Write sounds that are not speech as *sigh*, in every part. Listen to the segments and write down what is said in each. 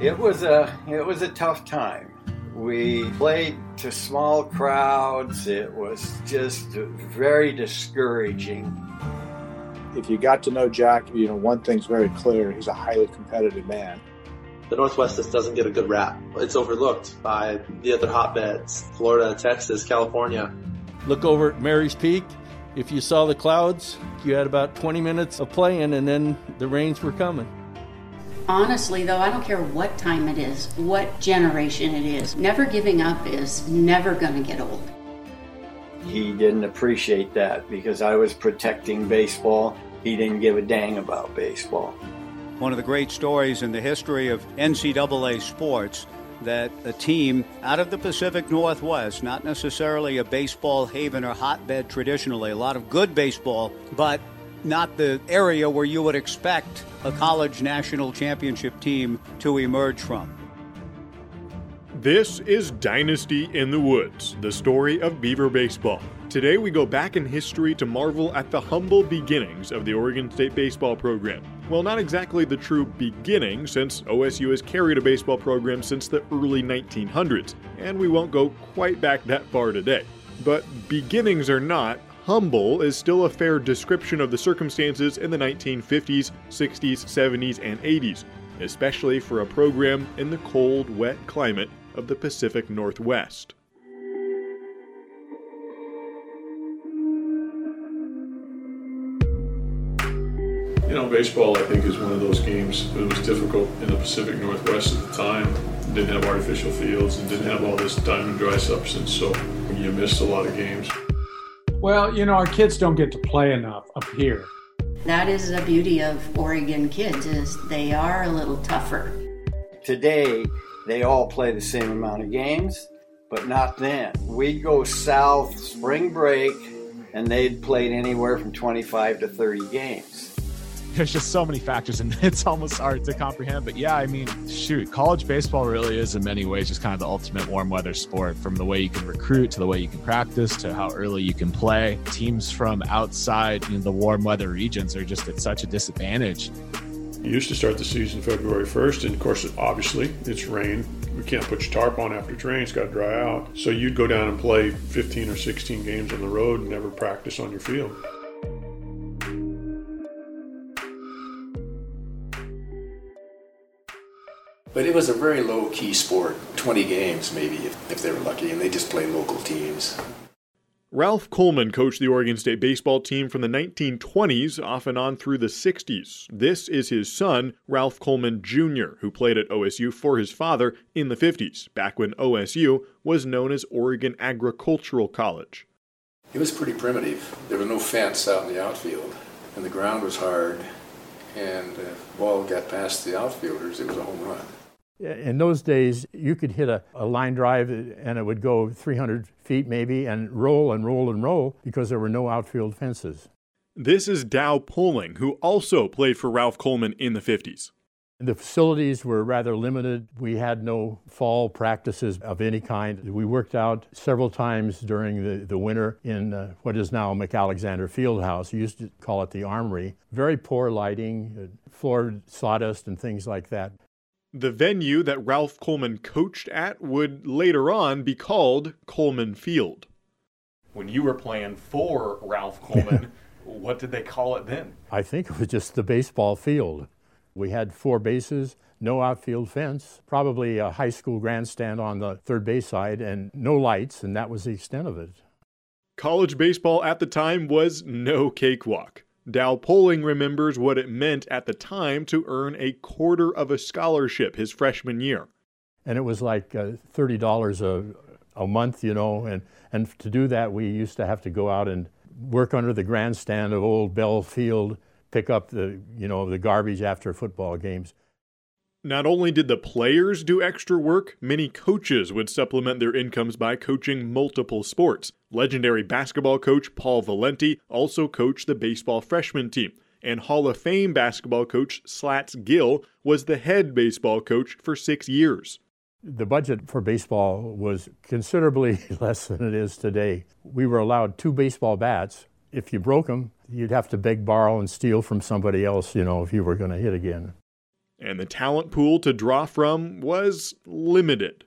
It was a it was a tough time. We played to small crowds. It was just very discouraging. If you got to know Jack, you know one thing's very clear: he's a highly competitive man. The Northwest just doesn't get a good rap. It's overlooked by the other hotbeds: Florida, Texas, California. Look over at Mary's Peak. If you saw the clouds, you had about 20 minutes of playing, and then the rains were coming. Honestly, though, I don't care what time it is, what generation it is, never giving up is never going to get old. He didn't appreciate that because I was protecting baseball. He didn't give a dang about baseball. One of the great stories in the history of NCAA sports that a team out of the Pacific Northwest, not necessarily a baseball haven or hotbed traditionally, a lot of good baseball, but not the area where you would expect a college national championship team to emerge from. This is Dynasty in the Woods, the story of Beaver baseball. Today we go back in history to marvel at the humble beginnings of the Oregon State baseball program. Well, not exactly the true beginning, since OSU has carried a baseball program since the early 1900s, and we won't go quite back that far today. But beginnings or not, humble is still a fair description of the circumstances in the 1950s, 60s, 70s, and 80s, especially for a program in the cold, wet climate of the Pacific Northwest. You know, baseball, I think, is one of those games that was difficult in the Pacific Northwest at the time. Didn't have artificial fields and didn't have all this diamond dry substance, so you missed a lot of games. Well, you know, our kids don't get to play enough up here. That is the beauty of Oregon kids is they are a little tougher. Today, they all play the same amount of games, but not then. We'd go south spring break and they'd played anywhere from 25 to 30 games there's just so many factors and *laughs* it's almost hard to comprehend. But yeah, I mean, shoot, college baseball really is in many ways just kind of the ultimate warm weather sport from the way you can recruit to the way you can practice to how early you can play. Teams from outside you know, the warm weather regions are just at such a disadvantage. You used to start the season February 1st, and of course, obviously, it's rain. We can't put your tarp on after training, it's got to dry out. So you'd go down and play 15 or 16 games on the road and never practice on your field. But it was a very low key sport 20 games, maybe, if, if they were lucky, and they just played local teams. Ralph Coleman coached the Oregon State baseball team from the 1920s off and on through the 60s. This is his son, Ralph Coleman Jr., who played at OSU for his father in the 50s, back when OSU was known as Oregon Agricultural College. It was pretty primitive. There was no fence out in the outfield, and the ground was hard, and the ball got past the outfielders, it was a home run. In those days, you could hit a, a, line drive and it would go 300 feet maybe and roll and roll and roll because there were no outfield fences. This is Dow Poling, who also played for Ralph Coleman in the 50s. The facilities were rather limited. We had no fall practices of any kind. We worked out several times during the, the winter in uh, what is now McAlexander Fieldhouse. We used to call it the Armory. Very poor lighting, uh, floored sawdust, and things like that. The venue that Ralph Coleman coached at would later on be called Coleman Field. When you were playing for Ralph Coleman, *laughs* what did they call it then? I think it was just the baseball field. We had four bases, no outfield fence, probably a high school grandstand on the third base side, and no lights, and that was the extent of it. College baseball at the time was no cakewalk. Dow Poling remembers what it meant at the time to earn a quarter of a scholarship his freshman year. And it was like uh, $30 a, a month, you know, and, and to do that, we used to have to go out and work under the grandstand of Old Bell Field, pick up the, you know, the garbage after football games. Not only did the players do extra work, many coaches would supplement their incomes by coaching multiple sports. Legendary basketball coach Paul Valenti also coached the baseball freshman team, and Hall of Fame basketball coach Slats Gill was the head baseball coach for six years. The budget for baseball was considerably *laughs* less than it is today. We were allowed two baseball bats. If you broke them, You'd have to beg, borrow, and steal from somebody else, you know, if you were going to hit again. And the talent pool to draw from was limited.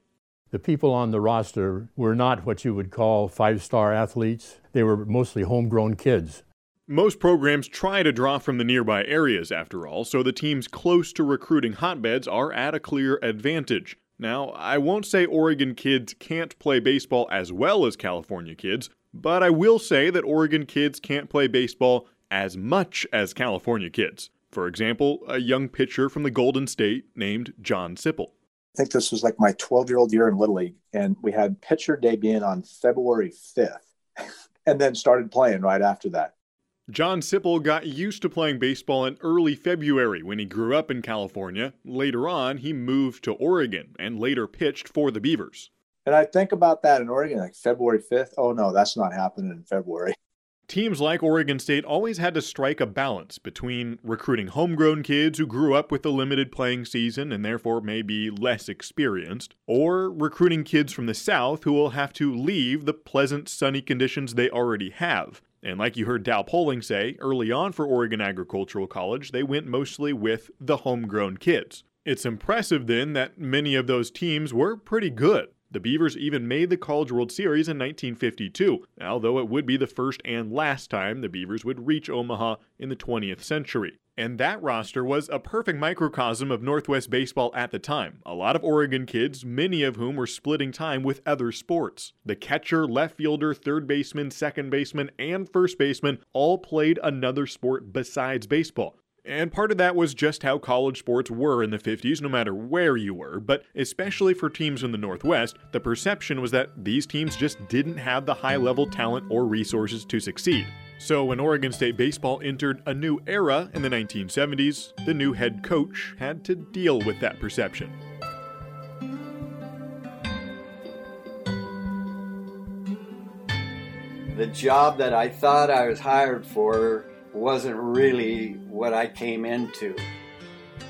The people on the roster were not what you would call five star athletes, they were mostly homegrown kids. Most programs try to draw from the nearby areas, after all, so the teams close to recruiting hotbeds are at a clear advantage. Now, I won't say Oregon kids can't play baseball as well as California kids, but I will say that Oregon kids can't play baseball as much as California kids. For example, a young pitcher from the Golden State named John Sipple. I think this was like my 12 year old year in Little League, and we had pitcher debuting on February 5th *laughs* and then started playing right after that. John Sipple got used to playing baseball in early February when he grew up in California. Later on, he moved to Oregon and later pitched for the Beavers. And I think about that in Oregon, like February 5th. Oh, no, that's not happening in February. *laughs* Teams like Oregon State always had to strike a balance between recruiting homegrown kids who grew up with a limited playing season and therefore may be less experienced, or recruiting kids from the South who will have to leave the pleasant sunny conditions they already have. And like you heard Dow Poling say, early on for Oregon Agricultural College, they went mostly with the homegrown kids. It's impressive then that many of those teams were pretty good. The Beavers even made the College World Series in 1952, although it would be the first and last time the Beavers would reach Omaha in the 20th century. And that roster was a perfect microcosm of Northwest baseball at the time. A lot of Oregon kids, many of whom were splitting time with other sports. The catcher, left fielder, third baseman, second baseman, and first baseman all played another sport besides baseball. And part of that was just how college sports were in the 50s, no matter where you were, but especially for teams in the Northwest, the perception was that these teams just didn't have the high level talent or resources to succeed. So when Oregon State baseball entered a new era in the 1970s, the new head coach had to deal with that perception. The job that I thought I was hired for wasn't really what I came into.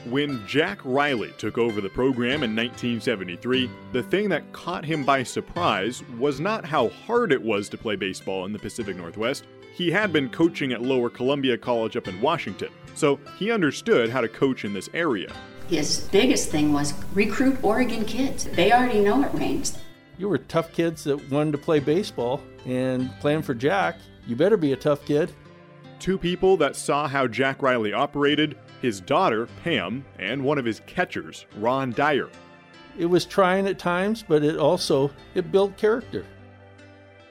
When Jack Riley took over the program in 1973, the thing that caught him by surprise was not how hard it was to play baseball in the Pacific Northwest. He had been coaching at Lower Columbia College up in Washington, so he understood how to coach in this area. His biggest thing was recruit Oregon kids. They already know it rains. You were tough kids that wanted to play baseball, and playing for Jack, you better be a tough kid two people that saw how Jack Riley operated his daughter, Pam, and one of his catchers, Ron Dyer. It was trying at times, but it also it built character.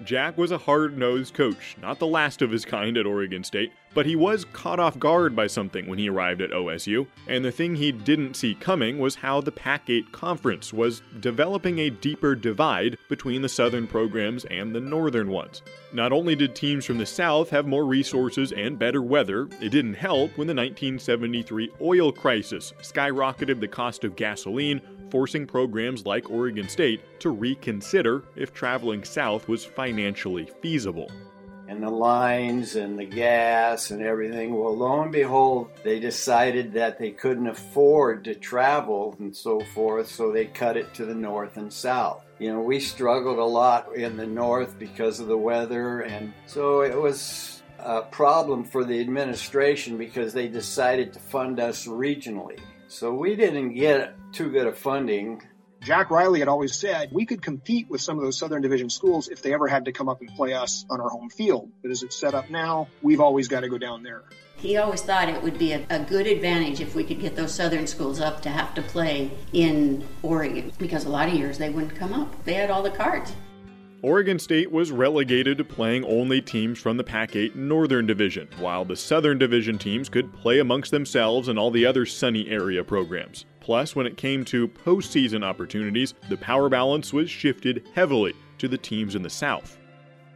Jack was a hard-nosed coach, not the last of his kind at Oregon State, but he was caught off guard by something when he arrived at OSU, and the thing he didn't see coming was how the Pac 8 conference was developing a deeper divide between the southern programs and the northern ones. Not only did teams from the south have more resources and better weather, it didn't help when the 1973 oil crisis skyrocketed the cost of gasoline, forcing programs like Oregon State to reconsider if traveling south was financially feasible and the lines and the gas and everything. Well, lo and behold, they decided that they couldn't afford to travel and so forth, so they cut it to the north and south. You know, we struggled a lot in the north because of the weather, and so it was a problem for the administration because they decided to fund us regionally. So we didn't get too good of funding Jack Riley had always said we could compete with some of those Southern Division schools if they ever had to come up and play us on our home field. But as it's set up now, we've always got to go down there. He always thought it would be a, a, good advantage if we could get those southern schools up to have to play in Oregon because a lot of years they wouldn't come up. They had all the cards. Oregon State was relegated to playing only teams from the Pac 8 Northern Division, while the Southern Division teams could play amongst themselves and all the other sunny area programs. Plus, when it came to postseason opportunities, the power balance was shifted heavily to the teams in the South.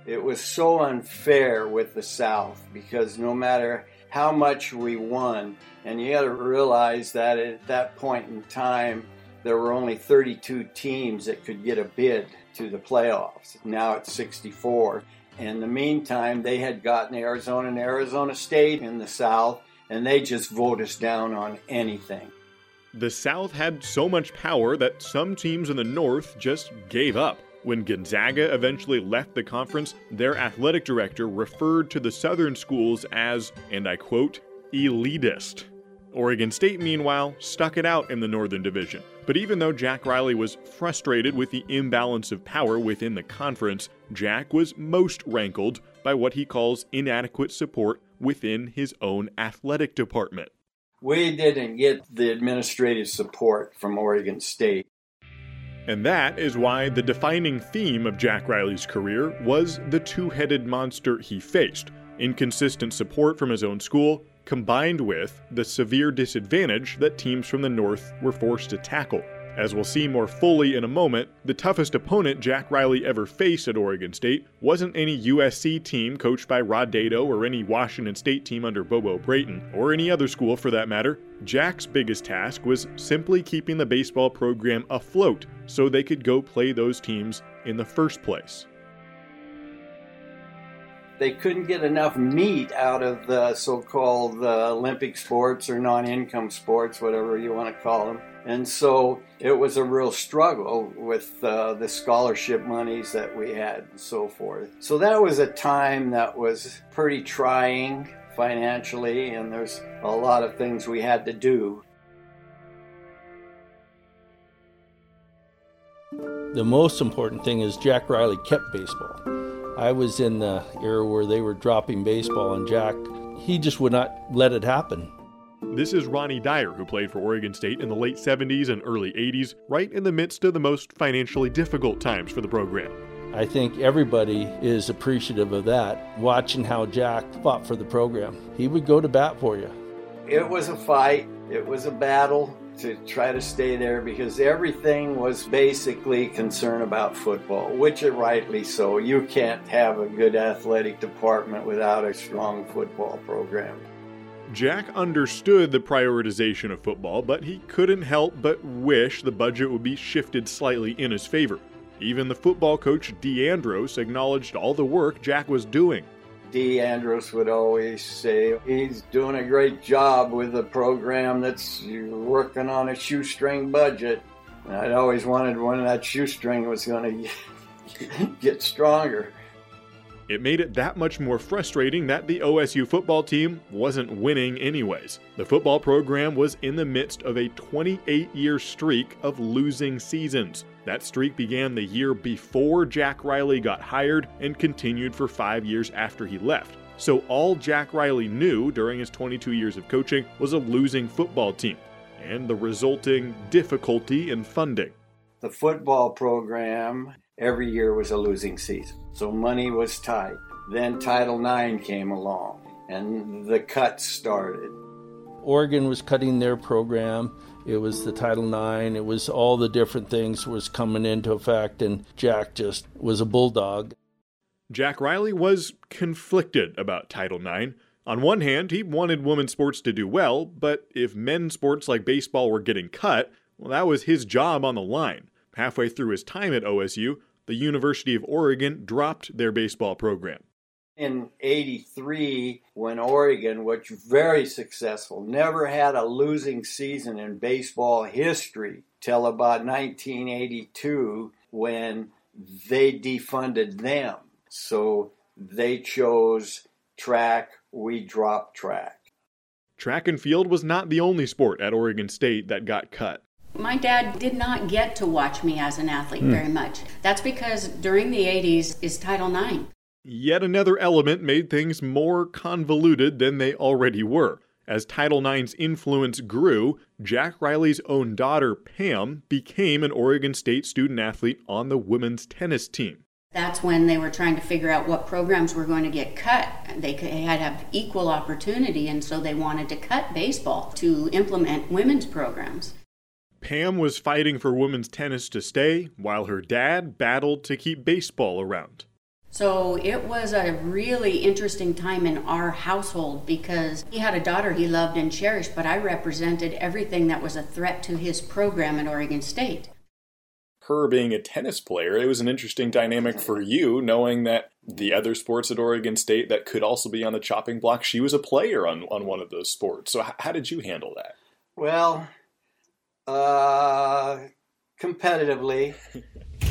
It was so unfair with the South because no matter how much we won, and you got to realize that at that point in time, there were only 32 teams that could get a bid to the playoffs. Now it's 64. In the meantime, they had gotten Arizona and Arizona State in the South, and they just vote us down on anything the South had so much power that some teams in the North just gave up. When Gonzaga eventually left the conference, their athletic director referred to the Southern schools as, and I quote, elitist. Oregon State, meanwhile, stuck it out in the Northern Division. But even though Jack Riley was frustrated with the imbalance of power within the conference, Jack was most rankled by what he calls inadequate support within his own athletic department. We didn't get the administrative support from Oregon State. And that is why the defining theme of Jack Riley's career was the two headed monster he faced inconsistent support from his own school combined with the severe disadvantage that teams from the North were forced to tackle. As we'll see more fully in a moment, the toughest opponent Jack Riley ever faced at Oregon State wasn't any USC team coached by Rod Dedeaux or any Washington State team under Bobo Brayton, or any other school for that matter. Jack's biggest task was simply keeping the baseball program afloat so they could go play those teams in the first place they couldn't get enough meat out of the so-called uh, Olympic sports or non-income sports, whatever you want to call them. And so it was a real struggle with uh, the scholarship monies that we had and so forth. So that was a time that was pretty trying financially, and there's a lot of things we had to do. The most important thing is Jack Riley kept baseball. I was in the era where they were dropping baseball, and Jack, he just would not let it happen. This is Ronnie Dyer, who played for Oregon State in the late 70s and early 80s, right in the midst of the most financially difficult times for the program. I think everybody is appreciative of that, watching how Jack fought for the program. He would go to bat for you. It was a fight, it was a battle, to try to stay there because everything was basically concerned about football, which is rightly so. You can't have a good athletic department without a strong football program. Jack understood the prioritization of football, but he couldn't help but wish the budget would be shifted slightly in his favor. Even the football coach Dee Andros acknowledged all the work Jack was doing. Dee Andros would always say he's doing a great job with a program that's working on a shoestring budget. And I'd always wondered when that shoestring was going *laughs* to get stronger. It made it that much more frustrating that the OSU football team wasn't winning anyways. The football program was in the midst of a 28 year streak of losing seasons. That streak began the year before Jack Riley got hired and continued for five years after he left. So all Jack Riley knew during his 22 years of coaching was a losing football team and the resulting difficulty in funding. The football program every year was a losing season. So money was tight. Then Title IX came along and the cuts started. Oregon was cutting their program. It was the Title IX. It was all the different things was coming into effect, and Jack just was a bulldog. Jack Riley was conflicted about Title IX. On one hand, he wanted women's sports to do well, but if men's sports like baseball were getting cut, well, that was his job on the line. Halfway through his time at OSU, the University of Oregon dropped their baseball program. In 83, when Oregon, which was very successful, never had a losing season in baseball history till about 1982 when they defunded them. So they chose track, we dropped track. Track and field was not the only sport at Oregon State that got cut. My dad did not get to watch me as an athlete mm. very much. That's because during the 80s is Title IX. Yet another element made things more convoluted than they already were. As Title IX's influence grew, Jack Riley's own daughter, Pam, became an Oregon State student athlete on the women's tennis team. That's when they were trying to figure out what programs were going to get cut. They had to have equal opportunity, and so they wanted to cut baseball to implement women's programs. Pam was fighting for women's tennis to stay, while her dad battled to keep baseball around. So it was a really interesting time in our household because he had a daughter he loved and cherished, but I represented everything that was a threat to his program at Oregon State. Her being a tennis player, it was an interesting dynamic for you, knowing that the other sports at Oregon State that could also be on the chopping block, she was a player on, on one of those sports. So, how did you handle that? Well, uh, competitively. *laughs*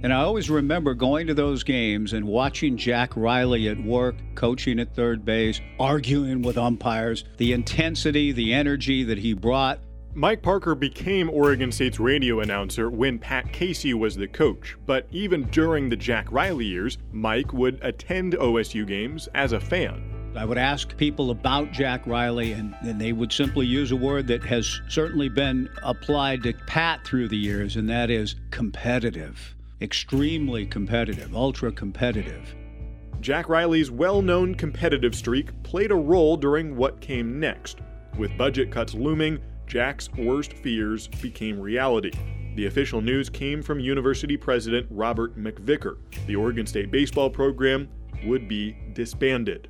And I always remember going to those games and watching Jack Riley at work, coaching at third base, arguing with umpires, the intensity, the energy that he brought. Mike Parker became Oregon State's radio announcer when Pat Casey was the coach, but even during the Jack Riley years, Mike would attend OSU games as a fan. I would ask people about Jack Riley, and, and, they would simply use a word that has certainly been applied to Pat through the years, and that is competitive. Extremely competitive, ultra competitive. Jack Riley's well known competitive streak played a role during what came next. With budget cuts looming, Jack's worst fears became reality. The official news came from University President Robert MacVicar. The Oregon State baseball program would be disbanded.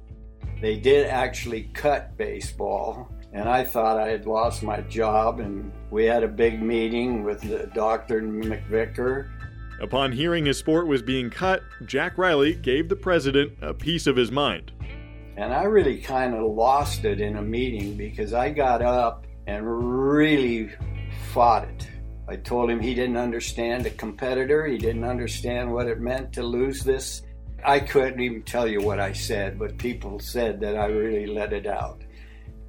They did actually cut baseball, and I thought I had lost my job. And we had a big meeting with the Dr. MacVicar. Upon hearing his sport was being cut, Jack Riley gave the president a piece of his mind. And I really kind of lost it in a meeting because I got up and really fought it. I told him he didn't understand a competitor, he didn't understand what it meant to lose this I couldn't even tell you what I said, but people said that I really let it out.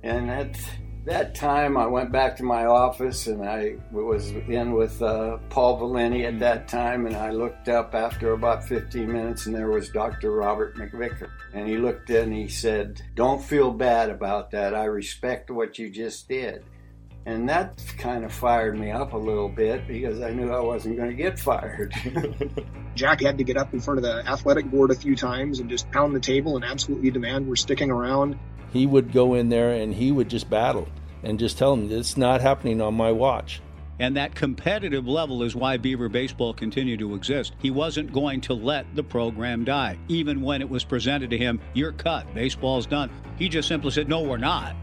And at that time, I went back to my office and I was in with uh, Paul Valenti at that time. And I looked up after about 15 minutes, and there was Dr. Robert MacVicar. And he looked in and he said, Don't feel bad about that. I respect what you just did. And that kind of fired me up a little bit because I knew I wasn't going to get fired. *laughs* Jack had to get up in front of the athletic board a few times and just pound the table and absolutely demand we're sticking around. He would go in there and he would just battle and just tell them it's not happening on my watch. And that competitive level is why Beaver Baseball continued to exist. He wasn't going to let the program die. Even when it was presented to him, you're cut, baseball's done. He just simply said, no, we're not.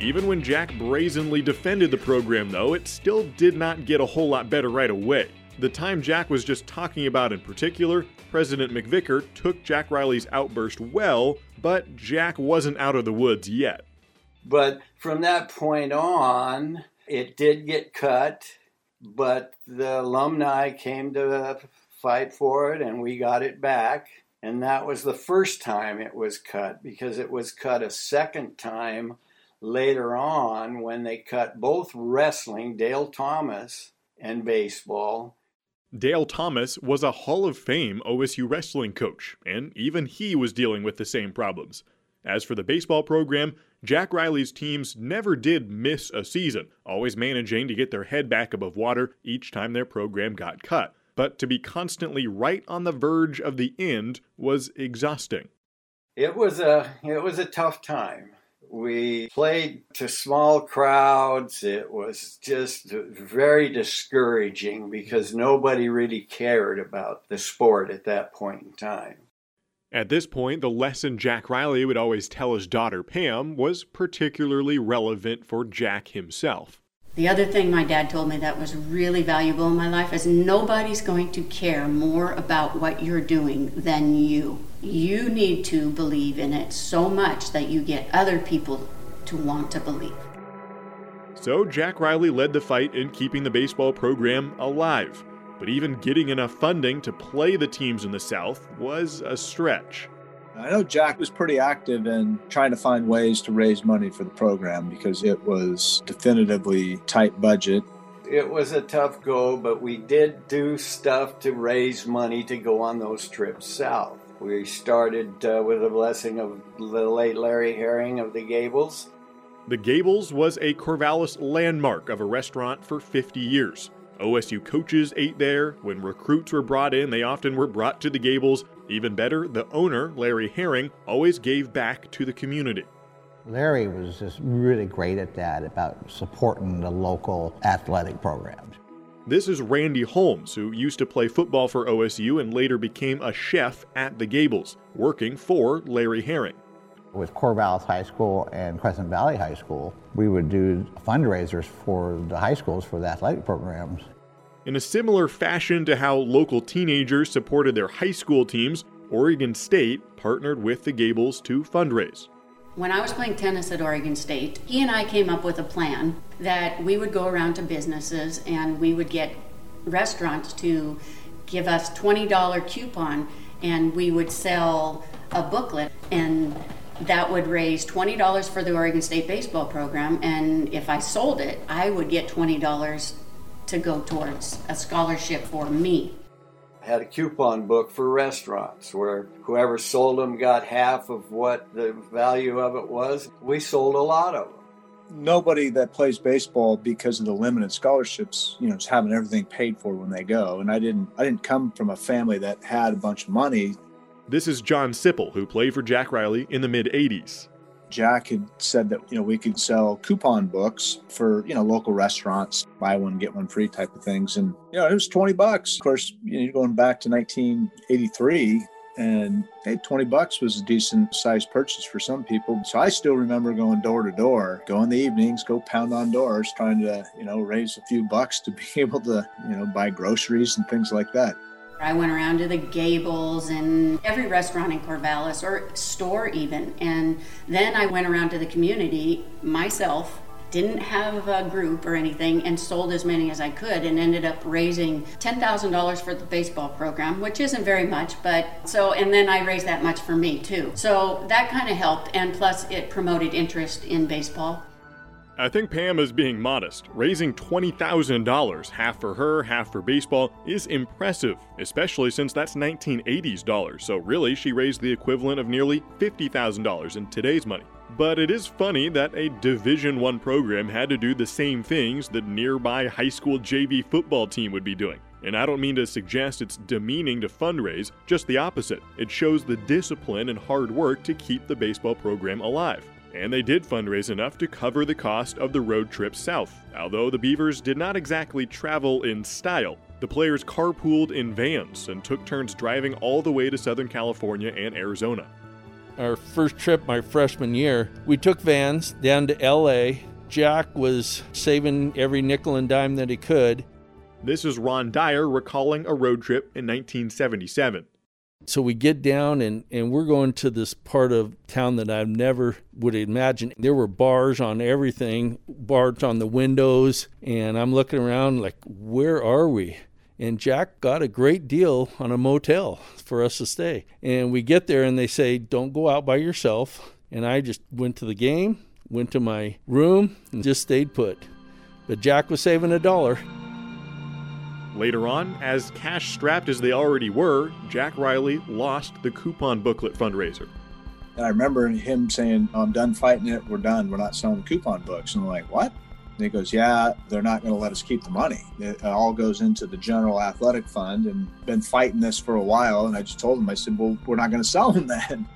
Even when Jack brazenly defended the program, though, it still did not get a whole lot better right away. The time Jack was just talking about in particular, President MacVicar took Jack Riley's outburst well, but Jack wasn't out of the woods yet. But from that point on, it did get cut, but the alumni came to fight for it and we got it back. And that was the first time it was cut because it was cut a second time later on when they cut both wrestling, Dale Thomas, and baseball. Dale Thomas was a Hall of Fame OSU wrestling coach, and even he was dealing with the same problems. As for the baseball program, Jack Riley's teams never did miss a season, always managing to get their head back above water each time their program got cut. But to be constantly right on the verge of the end was exhausting. It was a it was a tough time. We played to small crowds. It was just very discouraging because nobody really cared about the sport at that point in time. At this point, the lesson Jack Riley would always tell his daughter Pam was particularly relevant for Jack himself. The other thing my dad told me that was really valuable in my life is nobody's going to care more about what you're doing than you. You need to believe in it so much that you get other people to want to believe. So Jack Riley led the fight in keeping the baseball program alive. But even getting enough funding to play the teams in the South was a stretch. I know Jack was pretty active in trying to find ways to raise money for the program because it was definitively tight budget. It was a tough go, but we did do stuff to raise money to go on those trips south. We started uh, with the blessing of the late Larry Herring of the Gables. The Gables was a Corvallis landmark of a restaurant for 50 years. OSU coaches ate there. When recruits were brought in, they often were brought to the Gables. Even better, the owner, Larry Herring, always gave back to the community. Larry was just really great at that, about supporting the local athletic programs. This is Randy Holmes, who used to play football for OSU and later became a chef at the Gables, working for Larry Herring. With Corvallis High School and Crescent Valley High School, we would do fundraisers for the high schools for the athletic programs. In a similar fashion to how local teenagers supported their high school teams, Oregon State partnered with the Gables to fundraise. When I was playing tennis at Oregon State, he and I came up with a plan that we would go around to businesses and we would get restaurants to give us $20 coupon and we would sell a booklet and that would raise $20 for the Oregon State baseball program and if I sold it, I would get $20 to go towards a scholarship for me. Had a coupon book for restaurants where whoever sold them got half of what the value of it was. We sold a lot of them nobody that plays baseball because of the limited scholarships, you know, is having everything paid for when they go. And I didn't I didn't come from a family that had a bunch of money. This is John Sipple, who played for Jack Riley in the mid 80s. Jack had said that you know we could sell coupon books for you know local restaurants, buy one get one free type of things, and you know it was twenty bucks. Of course, you know, going back to 1983, and hey, 20 bucks was a decent sized purchase for some people. So I still remember going door to door, go in the evenings, go pound on doors, trying to, you know, raise a few bucks to be *laughs* able to, you know, buy groceries and things like that. I went around to the Gables and every restaurant in Corvallis or store even. And then I went around to the community myself didn't have a group or anything and sold as many as I could and ended up raising $10,000 for the baseball program, which isn't very much, but so, and then I raised that much for me too. So that kind of helped, and plus it promoted interest in baseball. I think Pam is being modest. Raising $20,000, half for her, half for baseball, is impressive, especially since that's 1980s dollars. So really, she raised the equivalent of nearly $50,000 in today's money. But it is funny that a Division 1 program had to do the same things the nearby high school JV football team would be doing. And I don't mean to suggest it's demeaning to fundraise, just the opposite. It shows the discipline and hard work to keep the baseball program alive. And they did fundraise enough to cover the cost of the road trip south, although the Beavers did not exactly travel in style. The players carpooled in vans and took turns driving all the way to Southern California and Arizona our first trip my freshman year, we took vans down to LA. Jack was saving every nickel and dime that he could. This is Ron Dyer recalling a road trip in 1977. So we get down and, and we're going to this part of town that I never would imagine. There were bars on everything, bars on the windows, and I'm looking around like, where are we? and Jack got a great deal on a motel for us to stay. And we get there and they say, Don't go out by yourself. And I just went to the game, went to my room, and just stayed put. But Jack was saving a dollar. Later on, as cash strapped as they already were, Jack Riley lost the coupon booklet fundraiser. And I remember him saying, I'm done fighting it. We're done. We're not selling coupon books. And I'm like, what? And he goes, Yeah, they're not going to let us keep the money. It all goes into the general athletic fund and been fighting this for a while. And I just told him, I said, Well, we're not going *laughs* to sell them then.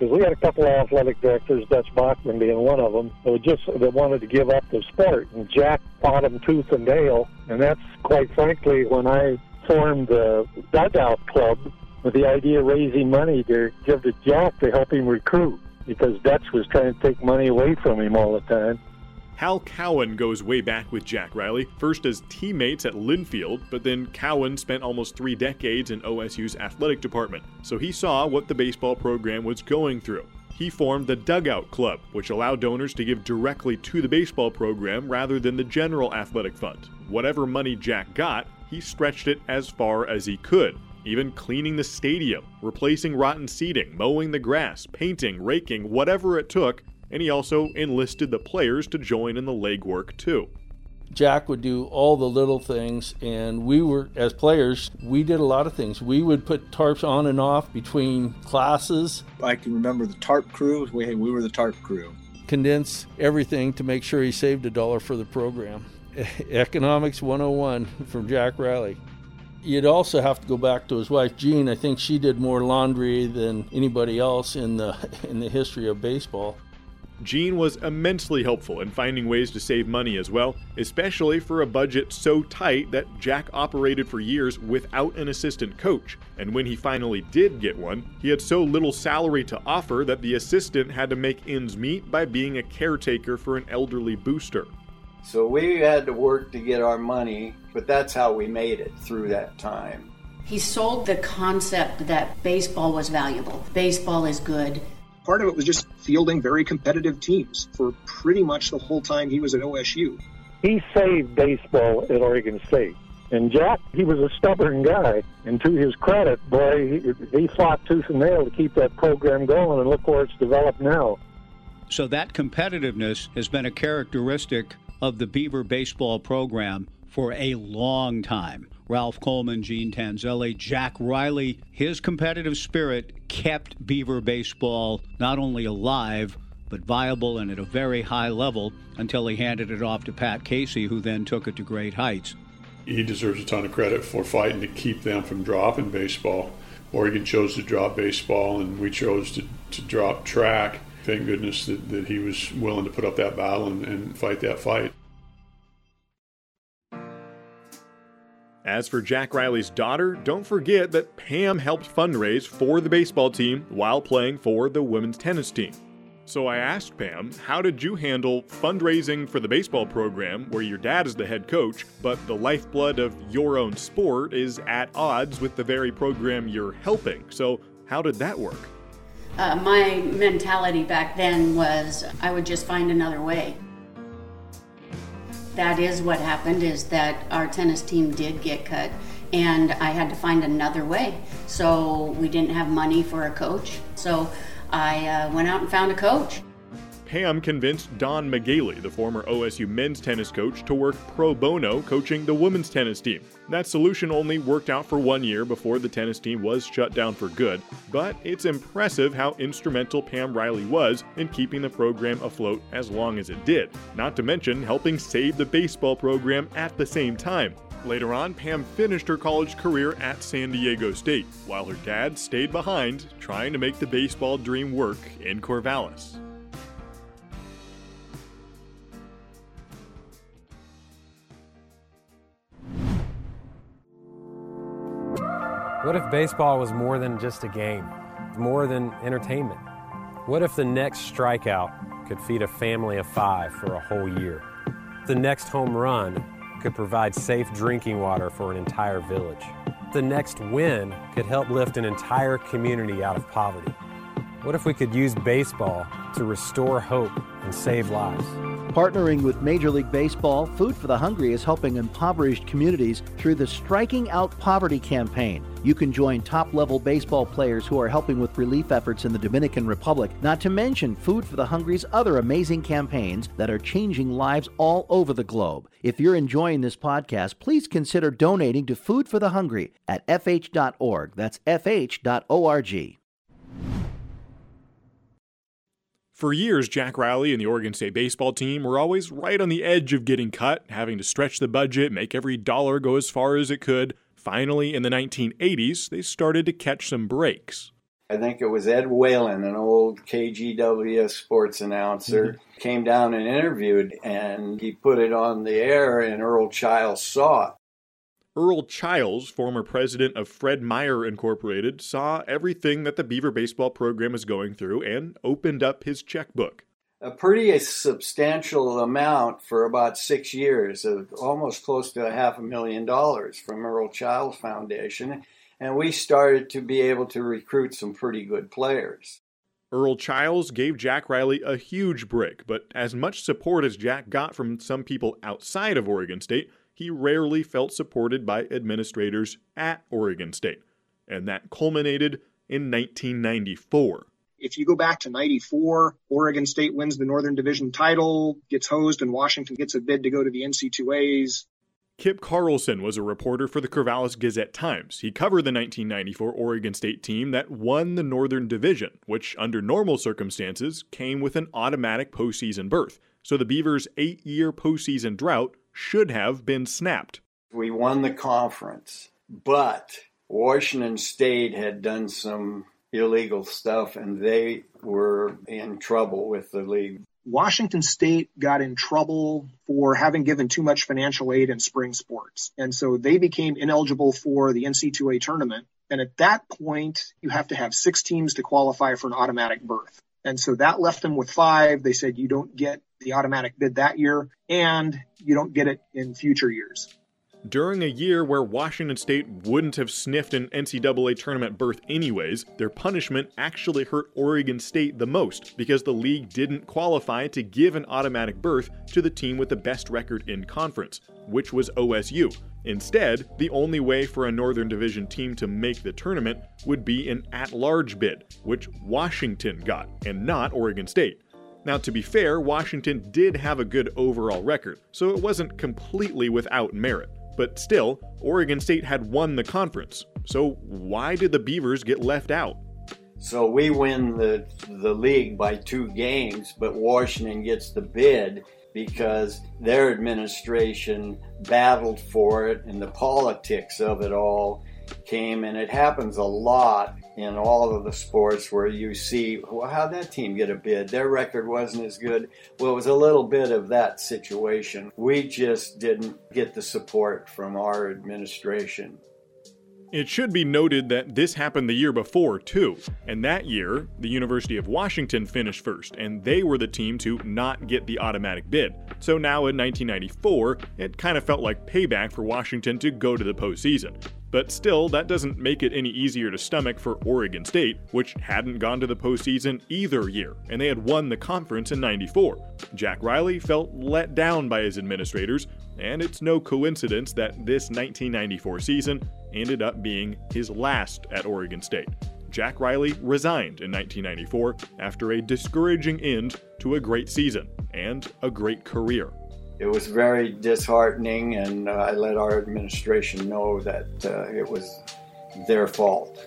Because we had a couple of athletic directors, Dutch Baughman being one of them, that just that wanted to give up the sport. And Jack fought them tooth and nail. And that's quite frankly when I formed the dugout club with the idea of raising money to give to Jack to help him recruit because Dutch was trying to take money away from him all the time. Hal Cowan goes way back with Jack Riley, first as teammates at Linfield, but then Cowan spent almost three decades in OSU's athletic department, so he saw what the baseball program was going through. He formed the Dugout Club, which allowed donors to give directly to the baseball program rather than the general athletic fund. Whatever money Jack got, he stretched it as far as he could, even cleaning the stadium, replacing rotten seating, mowing the grass, painting, raking, whatever it took and he also enlisted the players to join in the legwork too. Jack would do all the little things, and we were, as players, we did a lot of things. We would put tarps on and off between classes. I can remember the tarp crew. We, we were the tarp crew. Condense everything to make sure he saved a dollar for the program. *laughs* Economics 101 from Jack Riley. You'd also have to go back to his wife Jean. I think she did more laundry than anybody else in the *laughs* in the history of baseball. Jean was immensely helpful in finding ways to save money as well, especially for a budget so tight that Jack operated for years without an assistant coach. And when he finally did get one, he had so little salary to offer that the assistant had to make ends meet by being a caretaker for an elderly booster. So we had to work to get our money, but that's how we made it through that time. He sold the concept that baseball was valuable. Baseball is good part of it was just fielding very competitive teams for pretty much the whole time he was at OSU. He saved baseball at Oregon State. And Jack, he was a stubborn guy. And to his credit, boy, he, he fought tooth and nail to keep that program going, and look where it's developed now. So that competitiveness has been a characteristic of the Beaver baseball program for a long time. Ralph Coleman, Gene Tanselli, Jack Riley, his competitive spirit kept Beaver baseball not only alive, but viable and at a very high level until he handed it off to Pat Casey, who then took it to great heights he deserves a ton of credit for fighting to keep them from dropping baseball. Oregon chose to drop baseball, and we chose to, to drop track. Thank goodness that, that he was willing to put up that battle and, and fight that fight. As for Jack Riley's daughter, don't forget that Pam helped fundraise for the baseball team while playing for the women's tennis team. So I asked Pam, how did you handle fundraising for the baseball program where your dad is the head coach, but the lifeblood of your own sport is at odds with the very program you're helping? So, how did that work? Uh, my mentality back then was I would just find another way. That is what happened is that our tennis team did get cut and I had to find another way. So we didn't have money for a coach. So I uh, went out and found a coach. Pam convinced Don McGaley, the former OSU men's tennis coach, to work pro bono coaching the women's tennis team. That solution only worked out for one year before the tennis team was shut down for good, but it's impressive how instrumental Pam Riley was in keeping the program afloat as long as it did, not to mention helping save the baseball program at the same time. Later on, Pam finished her college career at San Diego State, while her dad stayed behind, trying to make the baseball dream work in Corvallis. What if baseball was more than just a game, more than entertainment? What if the next strikeout could feed a family of five for a whole year? The next home run could provide safe drinking water for an entire village. The next win could help lift an entire community out of poverty. What if we could use baseball to restore hope and save lives? Partnering with Major League Baseball, Food for the Hungry is helping impoverished communities through the Striking Out Poverty campaign. You can join top level baseball players who are helping with relief efforts in the Dominican Republic, not to mention Food for the Hungry's other amazing campaigns that are changing lives all over the globe. If you're enjoying this podcast, please consider donating to Food for the Hungry at fh.org. That's fh.org. For years, Jack Riley and the Oregon State baseball team were always right on the edge of getting cut, having to stretch the budget, make every dollar go as far as it could. Finally, in the 1980s, they started to catch some breaks. I think it was Ed Whalen, an old KGW sports announcer, mm-hmm. came down and interviewed, and he put it on the air, and Earl Chiles saw it. Earl Chiles, former president of Fred Meyer Incorporated, saw everything that the Beaver baseball program was going through and opened up his checkbook. A pretty substantial amount for about six years, of almost close to a half a million dollars from Earl Chiles Foundation. And we started to be able to recruit some pretty good players. Earl Chiles gave Jack Riley a huge break, but as much support as Jack got from some people outside of Oregon State, he rarely felt supported by administrators at Oregon State, and that culminated in 1994. If you go back to 94, Oregon State wins the Northern Division title, gets hosed, and Washington gets a bid to go to the NC2As. Kip Carlson was a reporter for the Corvallis Gazette Times. He covered the 1994 Oregon State team that won the Northern Division, which, under normal circumstances, came with an automatic postseason berth. So the Beavers' eight year postseason drought should have been snapped. We won the conference, but Washington State had done some illegal stuff and they were in trouble with the league. Washington State got in trouble for having given too much financial aid in spring sports. And so they became ineligible for the NC2A tournament. And at that point, you have to have six teams to qualify for an automatic berth. And so that left them with five. They said you don't get the automatic bid that year and you don't get it in future years. During a year where Washington State wouldn't have sniffed an NCAA tournament berth anyways, their punishment actually hurt Oregon State the most because the league didn't qualify to give an automatic berth to the team with the best record in conference, which was OSU. Instead, the only way for a Northern Division team to make the tournament would be an at large bid, which Washington got, and not Oregon State. Now, to be fair, Washington did have a good overall record, so it wasn't completely without merit. But still, Oregon State had won the conference. So why did the Beavers get left out? So we win the the league by two games, but Washington gets the bid because their administration battled for it and the politics of it all came and it happens a lot in all of the sports where you see well, how'd that team get a bid their record wasn't as good well it was a little bit of that situation we just didn't get the support from our administration it should be noted that this happened the year before, too. And that year, the University of Washington finished first, and they were the team to not get the automatic bid. So now in 1994, it kind of felt like payback for Washington to go to the postseason. But still, that doesn't make it any easier to stomach for Oregon State, which hadn't gone to the postseason either year, and they had won the conference in 94. Jack Riley felt let down by his administrators, and it's no coincidence that this 1994 season ended up being his last at Oregon State. Jack Riley resigned in 1994 after a discouraging end to a great season and a great career it was very disheartening, and uh, I let our administration know that uh, it was their fault.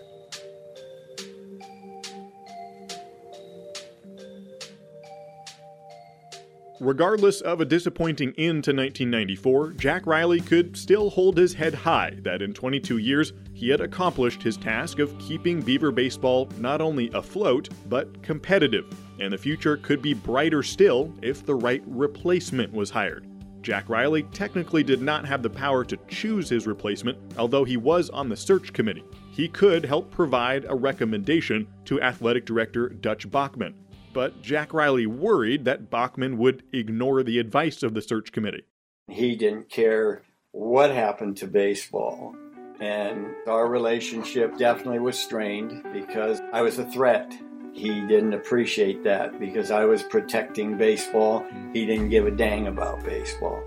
Regardless of a disappointing end to 1994, Jack Riley could still hold his head high that in 22 years he had accomplished his task of keeping Beaver baseball not only afloat, but competitive and the future could be brighter still if the right replacement was hired. Jack Riley technically did not have the power to choose his replacement, although he was on the search committee. He could help provide a recommendation to athletic director Dutch Baughman. But Jack Riley worried that Baughman would ignore the advice of the search committee. He didn't care what happened to baseball. And our relationship definitely was strained because I was a threat he didn't appreciate that because I was protecting baseball. He didn't give a dang about baseball.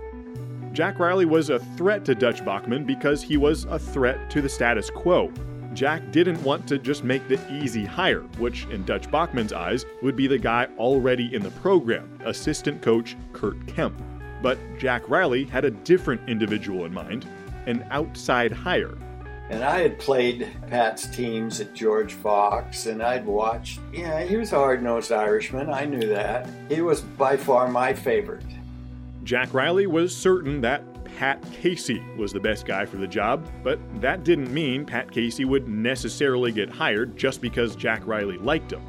Jack Riley was a threat to Dutch Baughman because he was a threat to the status quo. Jack didn't want to just make the easy hire, which in Dutch Baughman's eyes would be the guy already in the program, assistant coach Kurt Kemp. But Jack Riley had a different individual in mind, an outside hire and I had played Pat's teams at George Fox, and I'd watched. Yeah, he was a hard nosed Irishman. I knew that. He was by far my favorite. Jack Riley was certain that Pat Casey was the best guy for the job, but that didn't mean Pat Casey would necessarily get hired just because Jack Riley liked him.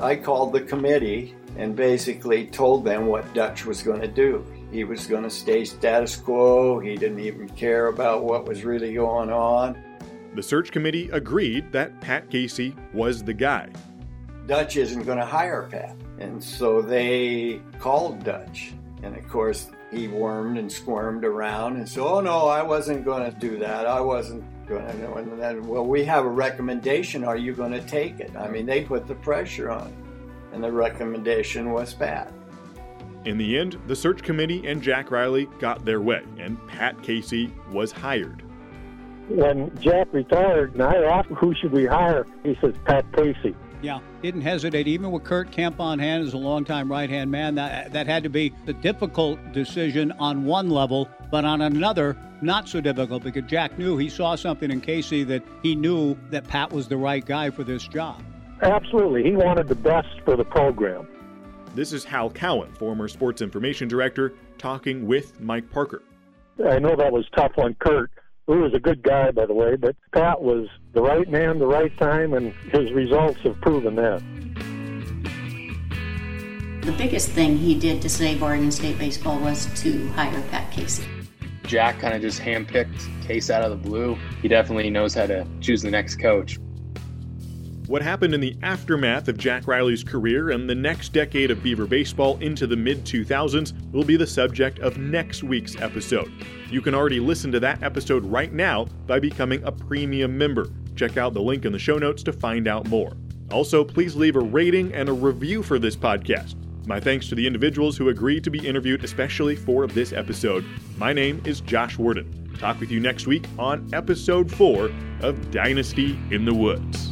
I called the committee and basically told them what Dutch was going to do. He was going to stay status quo. He didn't even care about what was really going on. The search committee agreed that Pat Casey was the guy. Dutch isn't going to hire Pat. And so they called Dutch. And of course, he wormed and squirmed around and said, Oh, no, I wasn't going to do that. I wasn't going to. And then, well, we have a recommendation. Are you going to take it? I mean, they put the pressure on. And the recommendation was Pat. In the end, the search committee and Jack Riley got their way, and Pat Casey was hired when Jack retired and I asked him who should we hire, he says Pat Casey. Yeah, didn't hesitate. Even with Kurt Kemp on hand as a longtime right-hand man, that that had to be the difficult decision on one level, but on another, not so difficult because Jack knew he saw something in Casey that he knew that Pat was the right guy for this job. Absolutely, he wanted the best for the program. This is Hal Cowan, former sports information director, talking with Mike Parker. I know that was tough on Kurt, he was a good guy, by the way, but Pat was the right man, the right time, and his results have proven that. The biggest thing he did to save Oregon State baseball was to hire Pat Casey. Jack kind of just handpicked Case out of the blue. He definitely knows how to choose the next coach. What happened in the aftermath of Jack Riley's career and the next decade of Beaver baseball into the mid 2000s will be the subject of next week's episode. You can already listen to that episode right now by becoming a premium member. Check out the link in the show notes to find out more. Also, please leave a rating and a review for this podcast. My thanks to the individuals who agreed to be interviewed, especially for this episode. My name is Josh Worden. Talk with you next week on episode 4 of Dynasty in the Woods.